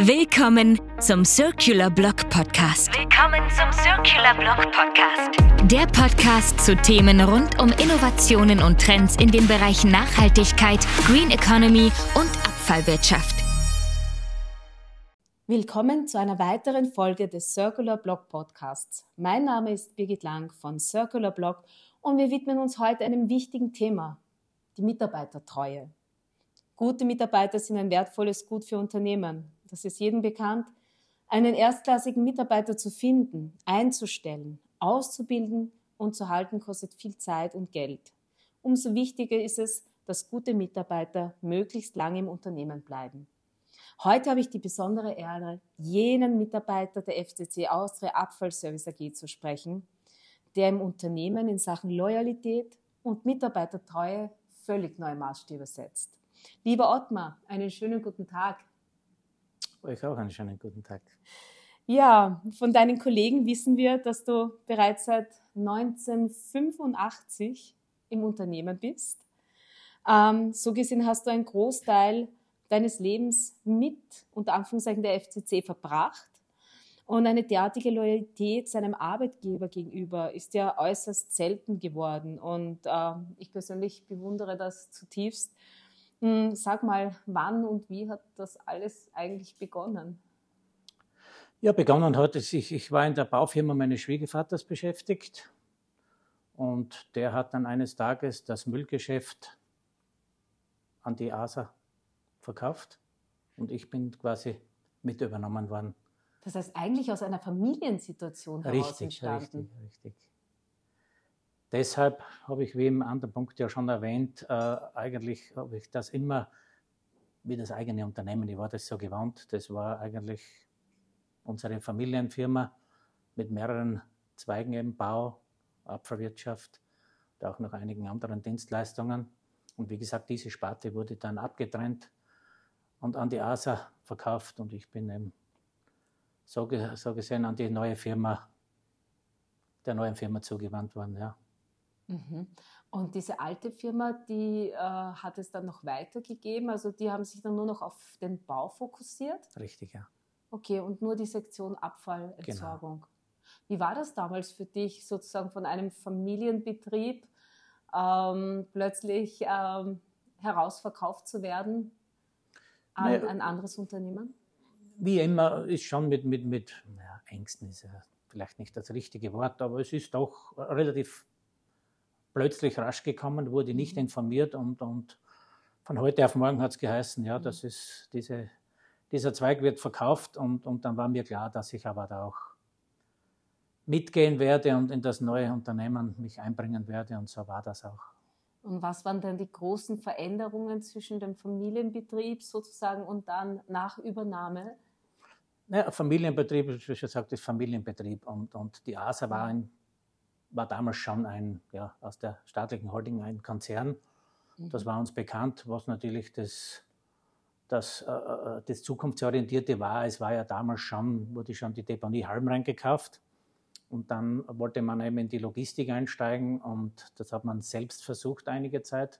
Willkommen zum Circular Block Podcast. Willkommen zum Circular Block Podcast. Der Podcast zu Themen rund um Innovationen und Trends in den Bereichen Nachhaltigkeit, Green Economy und Abfallwirtschaft. Willkommen zu einer weiteren Folge des Circular Block Podcasts. Mein Name ist Birgit Lang von Circular Block und wir widmen uns heute einem wichtigen Thema, die Mitarbeitertreue. Gute Mitarbeiter sind ein wertvolles Gut für Unternehmen das ist jedem bekannt, einen erstklassigen Mitarbeiter zu finden, einzustellen, auszubilden und zu halten, kostet viel Zeit und Geld. Umso wichtiger ist es, dass gute Mitarbeiter möglichst lange im Unternehmen bleiben. Heute habe ich die besondere Ehre, jenen Mitarbeiter der FCC Austria Abfallservice AG zu sprechen, der im Unternehmen in Sachen Loyalität und Mitarbeitertreue völlig neue Maßstäbe setzt. Lieber Ottmar, einen schönen guten Tag. Euch auch einen schönen guten Tag. Ja, von deinen Kollegen wissen wir, dass du bereits seit 1985 im Unternehmen bist. Ähm, so gesehen hast du einen Großteil deines Lebens mit, unter Anführungszeichen, der FCC verbracht. Und eine derartige Loyalität seinem Arbeitgeber gegenüber ist ja äußerst selten geworden. Und äh, ich persönlich bewundere das zutiefst. Hm, sag mal, wann und wie hat das alles eigentlich begonnen? Ja, begonnen hat es, ich, ich war in der Baufirma meines Schwiegervaters beschäftigt und der hat dann eines Tages das Müllgeschäft an die ASA verkauft und ich bin quasi mit übernommen worden. Das heißt eigentlich aus einer Familiensituation heraus richtig, entstanden. Richtig, richtig. Deshalb habe ich, wie im anderen Punkt ja schon erwähnt, äh, eigentlich habe ich das immer wie das eigene Unternehmen, ich war das so gewohnt, das war eigentlich unsere Familienfirma mit mehreren Zweigen im Bau, Abfallwirtschaft und auch noch einigen anderen Dienstleistungen. Und wie gesagt, diese Sparte wurde dann abgetrennt und an die ASA verkauft und ich bin eben so, so gesehen an die neue Firma, der neuen Firma zugewandt worden, ja. Mhm. Und diese alte Firma, die äh, hat es dann noch weitergegeben? Also die haben sich dann nur noch auf den Bau fokussiert? Richtig, ja. Okay, und nur die Sektion Abfallentsorgung. Genau. Wie war das damals für dich, sozusagen von einem Familienbetrieb ähm, plötzlich ähm, herausverkauft zu werden an naja, ein anderes Unternehmen? Wie immer ist schon mit, mit, mit ja, Ängsten ist ja vielleicht nicht das richtige Wort, aber es ist doch relativ plötzlich rasch gekommen, wurde nicht mhm. informiert und, und von heute auf morgen hat es geheißen, ja, das mhm. ist diese, dieser Zweig wird verkauft und, und dann war mir klar, dass ich aber da auch mitgehen werde und in das neue Unternehmen mich einbringen werde und so war das auch. Und was waren denn die großen Veränderungen zwischen dem Familienbetrieb sozusagen und dann nach Übernahme? Naja, Familienbetrieb, wie schon gesagt, ist Familienbetrieb und, und die ASA war ein war damals schon ein, ja, aus der staatlichen Holding ein Konzern. Das mhm. war uns bekannt, was natürlich das, das, äh, äh, das Zukunftsorientierte war. Es war ja damals schon, wurde schon die Deponie Halmrein gekauft. Und dann wollte man eben in die Logistik einsteigen und das hat man selbst versucht einige Zeit.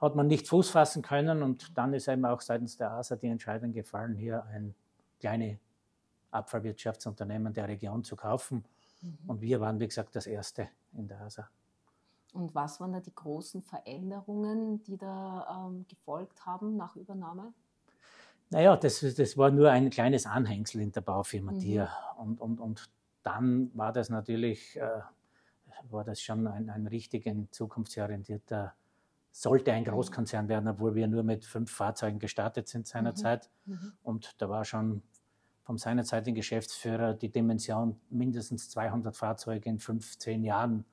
Hat man nicht Fuß fassen können und dann ist eben auch seitens der ASA die Entscheidung gefallen, hier ein kleines Abfallwirtschaftsunternehmen der Region zu kaufen. Mhm. Und wir waren, wie gesagt, das Erste in der ASA. Und was waren da die großen Veränderungen, die da ähm, gefolgt haben nach Übernahme? Naja, das, das war nur ein kleines Anhängsel in der Baufirma mhm. Tier. Und, und, und dann war das natürlich, äh, war das schon ein, ein richtig zukunftsorientierter, sollte ein mhm. Großkonzern werden, obwohl wir nur mit fünf Fahrzeugen gestartet sind seinerzeit. Mhm. mhm. Und da war schon vom seinerzeitigen Geschäftsführer die Dimension mindestens 200 Fahrzeuge in 15 Jahren.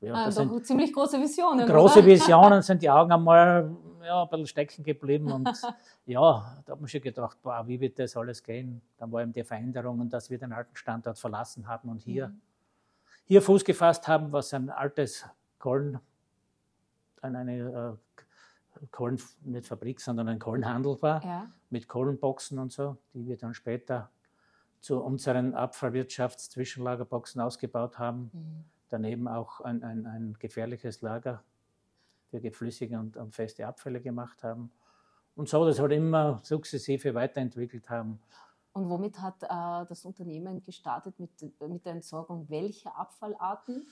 Ja, ah, das sind ziemlich große Visionen. Große oder? Visionen sind die Augen einmal ja, ein bisschen stecken geblieben. Und ja, da hat man schon gedacht, boah, wie wird das alles gehen? Dann war eben die Veränderung und dass wir den alten Standort verlassen haben und hier, mhm. hier Fuß gefasst haben, was ein altes Kohlen, eine Kohlen, nicht Fabrik, sondern ein Kohlenhandel war, ja. mit Kohlenboxen und so, die wir dann später zu unseren Abfallwirtschaftszwischenlagerboxen ausgebaut haben. Mhm. Daneben auch ein, ein, ein, gefährliches Lager für geflüssige und, und, feste Abfälle gemacht haben. und so das halt immer sukzessive weiterentwickelt haben. Und womit hat äh, das Unternehmen gestartet mit, mit der Entsorgung welcher Abfallarten?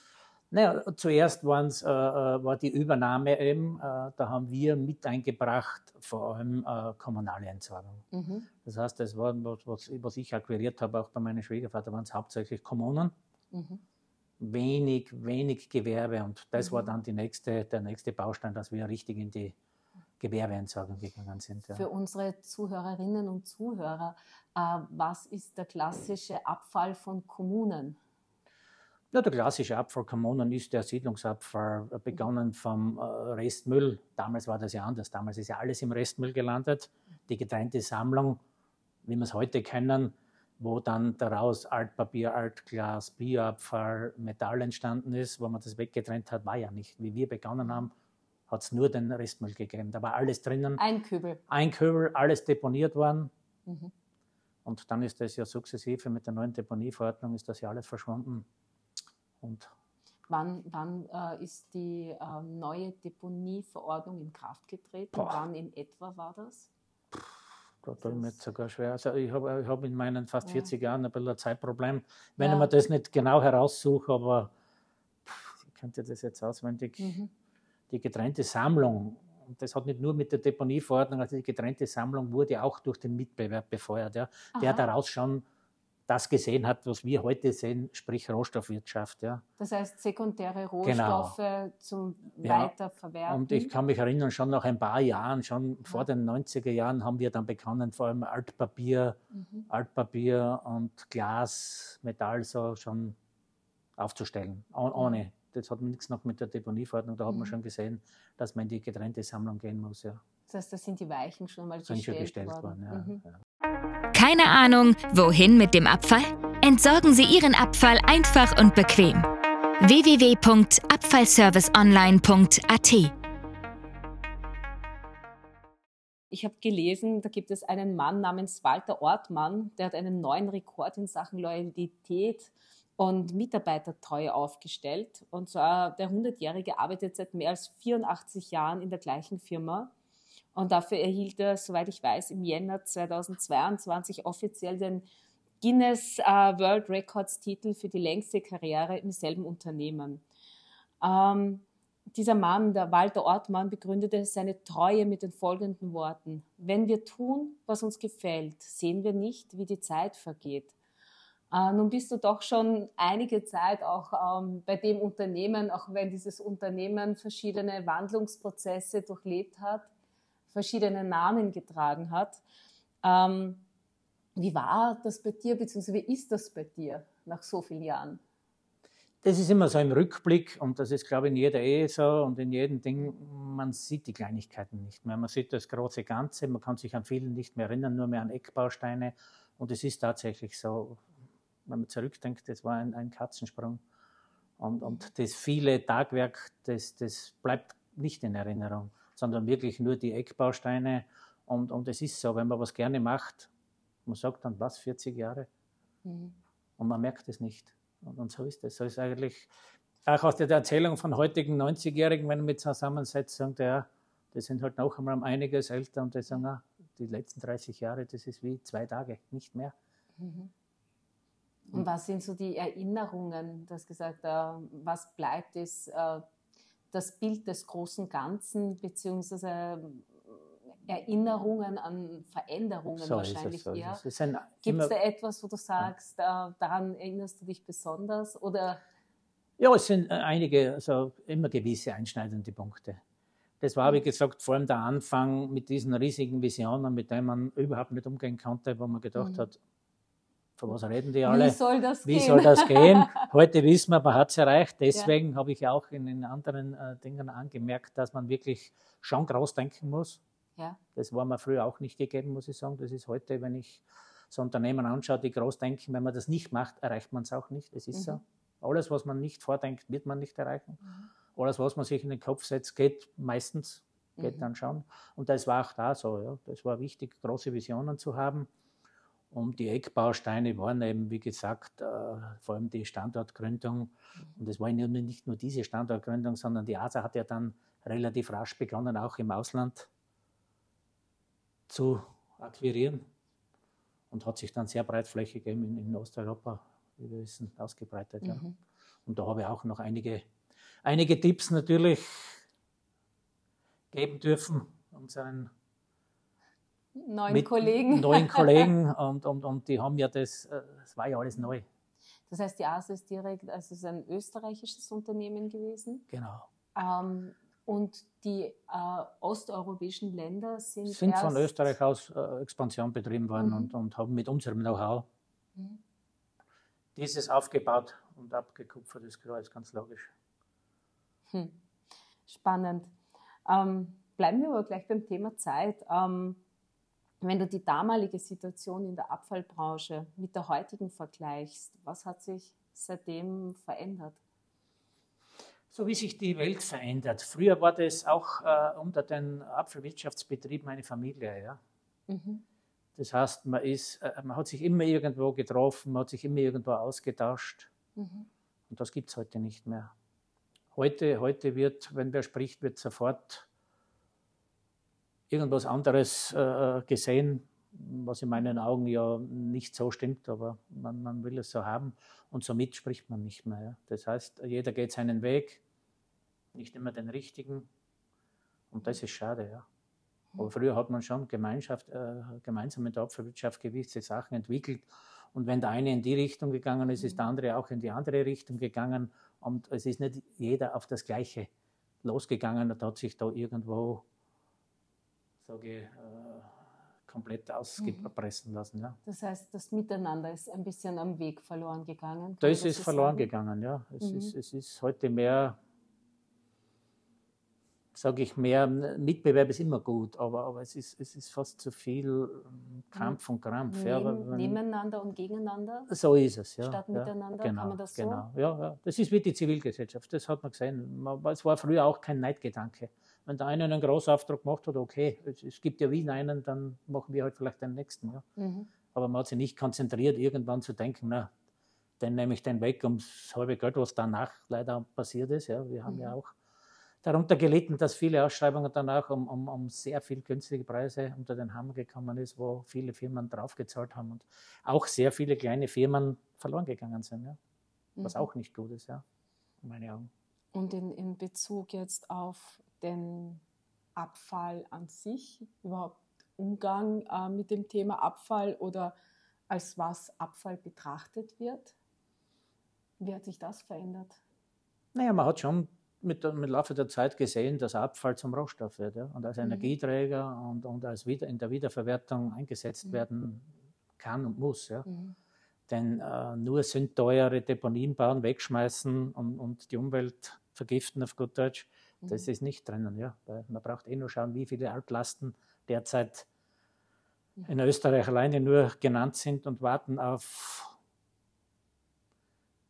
Naja, zuerst äh, äh, war die Übernahme eben, äh, da haben wir mit eingebracht, vor allem äh, kommunale Entsorgung. Mhm. Das heißt, das war, was, was, ich akquiriert habe, auch bei meinem Schwiegervater, waren es hauptsächlich Kommunen. Mhm. Wenig, wenig Gewerbe und das mhm. war dann nächste, der nächste Baustein, dass wir richtig in die Gewerbeentsorgung gegangen sind. Ja. Für unsere Zuhörerinnen und Zuhörer, äh, was ist der klassische Abfall von Kommunen? Ja, der klassische Abfall Kommunen ist der Siedlungsabfall, äh, begonnen vom äh, Restmüll. Damals war das ja anders. Damals ist ja alles im Restmüll gelandet. Die getrennte Sammlung, wie wir es heute kennen, wo dann daraus Altpapier, Altglas, Bioabfall, Metall entstanden ist, wo man das weggetrennt hat, war ja nicht. Wie wir begonnen haben, hat es nur den Restmüll gegeben. Da war alles drinnen. Ein Kübel. Ein Kübel, alles deponiert worden. Mhm. Und dann ist das ja sukzessive mit der neuen Deponieverordnung ist das ja alles verschwunden. Und wann, wann äh, ist die äh, neue Deponieverordnung in Kraft getreten? Boah. Wann in etwa war das? Da tue ich mir jetzt sogar schwer. Also ich habe hab in meinen fast 40 ja. Jahren ein bisschen ein Zeitproblem, wenn ja. ich mir das nicht genau heraussuche, aber ich könnte das jetzt auswendig. Mhm. Die getrennte Sammlung, und das hat nicht nur mit der Deponieverordnung, also die getrennte Sammlung wurde auch durch den Mitbewerb befeuert, ja, der daraus schon das gesehen hat, was wir heute sehen, sprich Rohstoffwirtschaft. Ja. Das heißt sekundäre Rohstoffe genau. zum ja. Weiterverwerten. Und ich kann mich erinnern, schon nach ein paar Jahren, schon ja. vor den 90er Jahren, haben wir dann begonnen, vor allem Altpapier, mhm. Altpapier und Glas, Metall so schon aufzustellen, ohne. Mhm. Das hat nichts noch mit der Deponieverordnung, da hat man mhm. schon gesehen, dass man in die getrennte Sammlung gehen muss. Ja. Das heißt, da sind die Weichen schon mal gestellt, schon gestellt worden. worden ja. Keine Ahnung, wohin mit dem Abfall? Entsorgen Sie Ihren Abfall einfach und bequem. www.abfallserviceonline.at Ich habe gelesen, da gibt es einen Mann namens Walter Ortmann, der hat einen neuen Rekord in Sachen Loyalität und Mitarbeitertreue aufgestellt. Und zwar der 100-Jährige arbeitet seit mehr als 84 Jahren in der gleichen Firma und dafür erhielt er, soweit ich weiß, im Jänner 2022 offiziell den Guinness äh, World Records Titel für die längste Karriere im selben Unternehmen. Ähm, dieser Mann, der Walter Ortmann, begründete seine Treue mit den folgenden Worten. Wenn wir tun, was uns gefällt, sehen wir nicht, wie die Zeit vergeht. Äh, nun bist du doch schon einige Zeit auch ähm, bei dem Unternehmen, auch wenn dieses Unternehmen verschiedene Wandlungsprozesse durchlebt hat verschiedene Namen getragen hat. Ähm, wie war das bei dir, beziehungsweise wie ist das bei dir nach so vielen Jahren? Das ist immer so im Rückblick und das ist, glaube ich, in jeder Ehe so und in jedem Ding, man sieht die Kleinigkeiten nicht mehr. Man sieht das große Ganze, man kann sich an vielen nicht mehr erinnern, nur mehr an Eckbausteine. Und es ist tatsächlich so, wenn man zurückdenkt, das war ein, ein Katzensprung. Und, und das viele Tagwerk, das, das bleibt nicht in Erinnerung sondern wirklich nur die Eckbausteine. Und, und es ist so, wenn man was gerne macht, man sagt dann, was, 40 Jahre? Mhm. Und man merkt es nicht. Und, und so ist es. So ist eigentlich, auch aus der Erzählung von heutigen 90-Jährigen, wenn man mit zusammensetzt, sagt ja, die sind halt noch einmal um einiges älter und die sagen, ah, die letzten 30 Jahre, das ist wie zwei Tage, nicht mehr. Mhm. Und was sind so die Erinnerungen? Du hast gesagt, äh, was bleibt, ist äh, das Bild des großen Ganzen beziehungsweise äh, Erinnerungen an Veränderungen so wahrscheinlich so. eher. Gibt es da etwas, wo du sagst, ja. daran erinnerst du dich besonders? Oder? Ja, es sind äh, einige, also immer gewisse einschneidende Punkte. Das war, wie mhm. gesagt, vor allem der Anfang mit diesen riesigen Visionen, mit denen man überhaupt nicht umgehen konnte, wo man gedacht mhm. hat, von was reden die alle? Wie soll das Wie gehen? soll das gehen? Heute wissen wir, man hat es erreicht. Deswegen ja. habe ich auch in den anderen äh, Dingen angemerkt, dass man wirklich schon groß denken muss. Ja. Das war mir früher auch nicht gegeben, muss ich sagen. Das ist heute, wenn ich so Unternehmen anschaue, die groß denken, wenn man das nicht macht, erreicht man es auch nicht. Das ist mhm. so. Alles, was man nicht vordenkt, wird man nicht erreichen. Mhm. Alles, was man sich in den Kopf setzt, geht meistens, geht mhm. dann schon. Und das war auch da so. Ja. Das war wichtig, große Visionen zu haben. Und die Eckbausteine waren eben, wie gesagt, äh, vor allem die Standortgründung. Und es war ja nicht nur diese Standortgründung, sondern die ASA hat ja dann relativ rasch begonnen, auch im Ausland zu akquirieren und hat sich dann sehr breitflächig eben in, in Osteuropa, wie wir wissen, ausgebreitet. Mhm. Ja. Und da habe ich auch noch einige, einige Tipps natürlich geben dürfen unseren neuen Kollegen. Neuen Kollegen und, und, und die haben ja das, äh, das war ja alles neu. Das heißt, die ASA ist direkt, also es ist ein österreichisches Unternehmen gewesen. Genau. Ähm, und die äh, osteuropäischen Länder sind. Sind von Österreich aus äh, Expansion betrieben worden mhm. und, und haben mit unserem Know-how mhm. dieses aufgebaut und abgekupfert, ist klar, ist ganz logisch. Hm. Spannend. Ähm, bleiben wir aber gleich beim Thema Zeit. Ähm, wenn du die damalige Situation in der Abfallbranche mit der heutigen vergleichst, was hat sich seitdem verändert? So wie sich die Welt verändert. Früher war das auch äh, unter den Apfelwirtschaftsbetrieben eine Familie. Ja? Mhm. Das heißt, man, ist, äh, man hat sich immer irgendwo getroffen, man hat sich immer irgendwo ausgetauscht. Mhm. Und das gibt es heute nicht mehr. Heute, heute wird, wenn wer spricht, wird sofort irgendwas anderes äh, gesehen, was in meinen Augen ja nicht so stimmt, aber man, man will es so haben und somit spricht man nicht mehr. Ja. Das heißt, jeder geht seinen Weg, nicht immer den richtigen und das ist schade. Ja. Aber früher hat man schon Gemeinschaft, äh, gemeinsam mit der Opferwirtschaft gewisse Sachen entwickelt und wenn der eine in die Richtung gegangen ist, ist der andere auch in die andere Richtung gegangen und es ist nicht jeder auf das Gleiche losgegangen und hat sich da irgendwo sage ich, äh, komplett auspressen lassen. Ja. Das heißt, das Miteinander ist ein bisschen am Weg verloren gegangen. Das ist verloren sagen? gegangen, ja. Es, mhm. ist, es ist heute mehr, sage ich, mehr, Mitbewerb ist immer gut, aber, aber es, ist, es ist fast zu viel ähm, Kampf und Krampf. Neben, ja, wenn, nebeneinander und gegeneinander? So ist es, ja. Statt ja, miteinander, genau, kann man das genau. so? Ja, ja, das ist wie die Zivilgesellschaft, das hat man gesehen. Es war früher auch kein Neidgedanke wenn der eine einen Großauftrag gemacht hat, okay, es, es, gibt ja Wien einen, dann machen wir halt vielleicht den nächsten. Ja. Mhm. Aber man hat sich nicht konzentriert, irgendwann zu denken, na, dann nehme ich den weg ums halbe Geld, was danach leider passiert ist. Ja. Wir haben mhm. ja auch darunter gelitten, dass viele Ausschreibungen danach um, um, um, sehr viel günstige Preise unter den Hammer gekommen ist, wo viele Firmen draufgezahlt haben und auch sehr viele kleine Firmen verloren gegangen sind, ja. was mhm. auch nicht gut ist, ja, in meinen Augen. Und in, in Bezug jetzt auf den Abfall an sich, überhaupt Umgang äh, mit dem Thema Abfall oder als was Abfall betrachtet wird? Wie hat sich das verändert? Naja, man hat schon mit, mit Laufe der Zeit gesehen, dass Abfall zum Rohstoff wird ja, und als mhm. Energieträger und, und als wieder, in der Wiederverwertung eingesetzt mhm. werden kann und muss. Ja. Mhm. Denn äh, nur sind teure Deponien bauen, wegschmeißen und, und die Umwelt vergiften auf gut Deutsch, das mhm. ist nicht drinnen, ja. Man braucht eh nur schauen, wie viele Altlasten derzeit in Österreich alleine nur genannt sind und warten auf,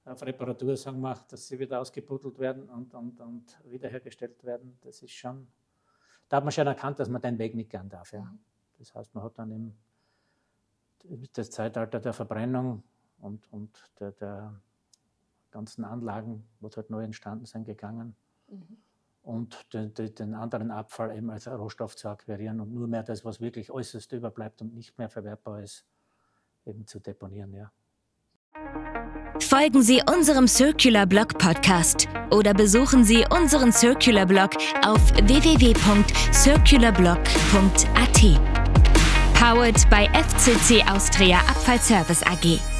auf Reparatur, sagen wir, dass sie wieder ausgebuddelt werden und, und, und wiederhergestellt werden. Das ist schon, da hat man schon erkannt, dass man den Weg nicht gern darf. Ja. Mhm. Das heißt, man hat dann im das Zeitalter der Verbrennung und, und der, der ganzen Anlagen, was halt neu entstanden sind, gegangen. Mhm und den, den, anderen Abfall eben als Rohstoff zu akquirieren und nur mehr das, was wirklich äußerst überbleibt und nicht mehr verwertbar ist, eben zu deponieren. Ja. Folgen Sie unserem Circular Blog Podcast oder besuchen Sie unseren Circular Blog auf www.circularblog.at. Powered by FCC Austria Abfallservice AG.